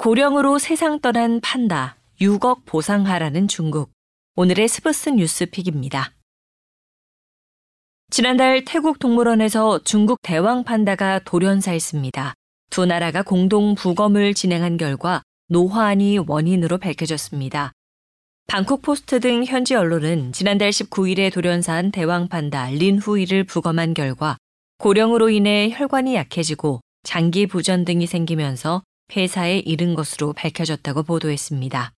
고령으로 세상 떠난 판다 6억 보상하라는 중국. 오늘의 스브스 뉴스픽입니다. 지난달 태국 동물원에서 중국 대왕 판다가 돌연사했습니다. 두 나라가 공동 부검을 진행한 결과 노환이 원인으로 밝혀졌습니다. 방콕 포스트 등 현지 언론은 지난달 19일에 돌연사한 대왕 판다 린후이를 부검한 결과 고령으로 인해 혈관이 약해지고 장기 부전 등이 생기면서 폐사에 이른 것으로 밝혀졌다고 보도했습니다.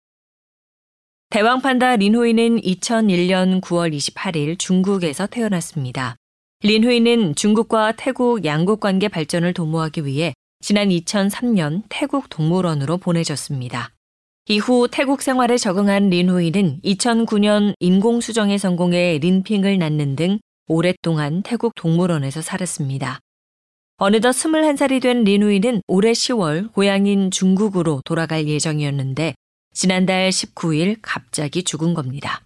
대왕판다 린후이는 2001년 9월 28일 중국에서 태어났습니다. 린후이는 중국과 태국 양국 관계 발전을 도모하기 위해 지난 2003년 태국 동물원으로 보내졌습니다. 이후 태국 생활에 적응한 린후이는 2009년 인공수정에 성공해 린핑을 낳는 등 오랫동안 태국 동물원에서 살았습니다. 어느덧 21살이 된 리누이는 올해 10월 고향인 중국으로 돌아갈 예정이었는데 지난달 19일 갑자기 죽은 겁니다.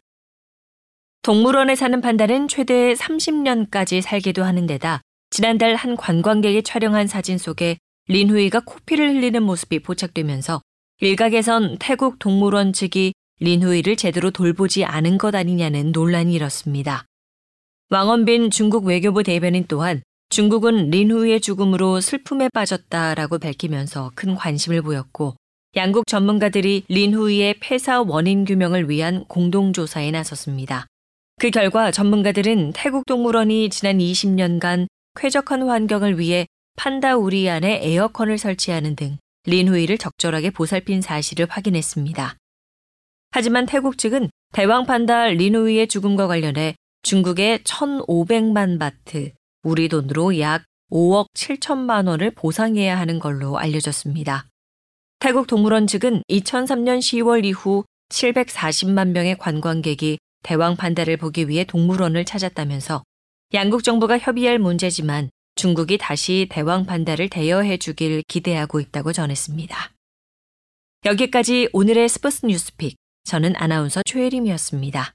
동물원에 사는 판다는 최대 30년까지 살기도 하는 데다 지난달 한 관광객이 촬영한 사진 속에 린후이가 코피를 흘리는 모습이 포착되면서 일각에선 태국 동물원 측이 린후이를 제대로 돌보지 않은 것 아니냐는 논란이 일었습니다. 왕원빈 중국 외교부 대변인 또한 중국은 린후의 죽음으로 슬픔에 빠졌다라고 밝히면서 큰 관심을 보였고 양국 전문가들이 린후이의 폐사 원인 규명을 위한 공동조사에 나섰습니다. 그 결과 전문가들은 태국 동물원이 지난 20년간 쾌적한 환경을 위해 판다 우리 안에 에어컨을 설치하는 등 린후이를 적절하게 보살핀 사실을 확인했습니다. 하지만 태국 측은 대왕 판다 린후이의 죽음과 관련해 중국에 1,500만 바트, 우리 돈으로 약 5억 7천만 원을 보상해야 하는 걸로 알려졌습니다. 태국 동물원 측은 2003년 10월 이후 740만 명의 관광객이 대왕 판다를 보기 위해 동물원을 찾았다면서 양국 정부가 협의할 문제지만 중국이 다시 대왕 판다를 대여해 주길 기대하고 있다고 전했습니다. 여기까지 오늘의 스포츠 뉴스픽. 저는 아나운서 최혜림이었습니다.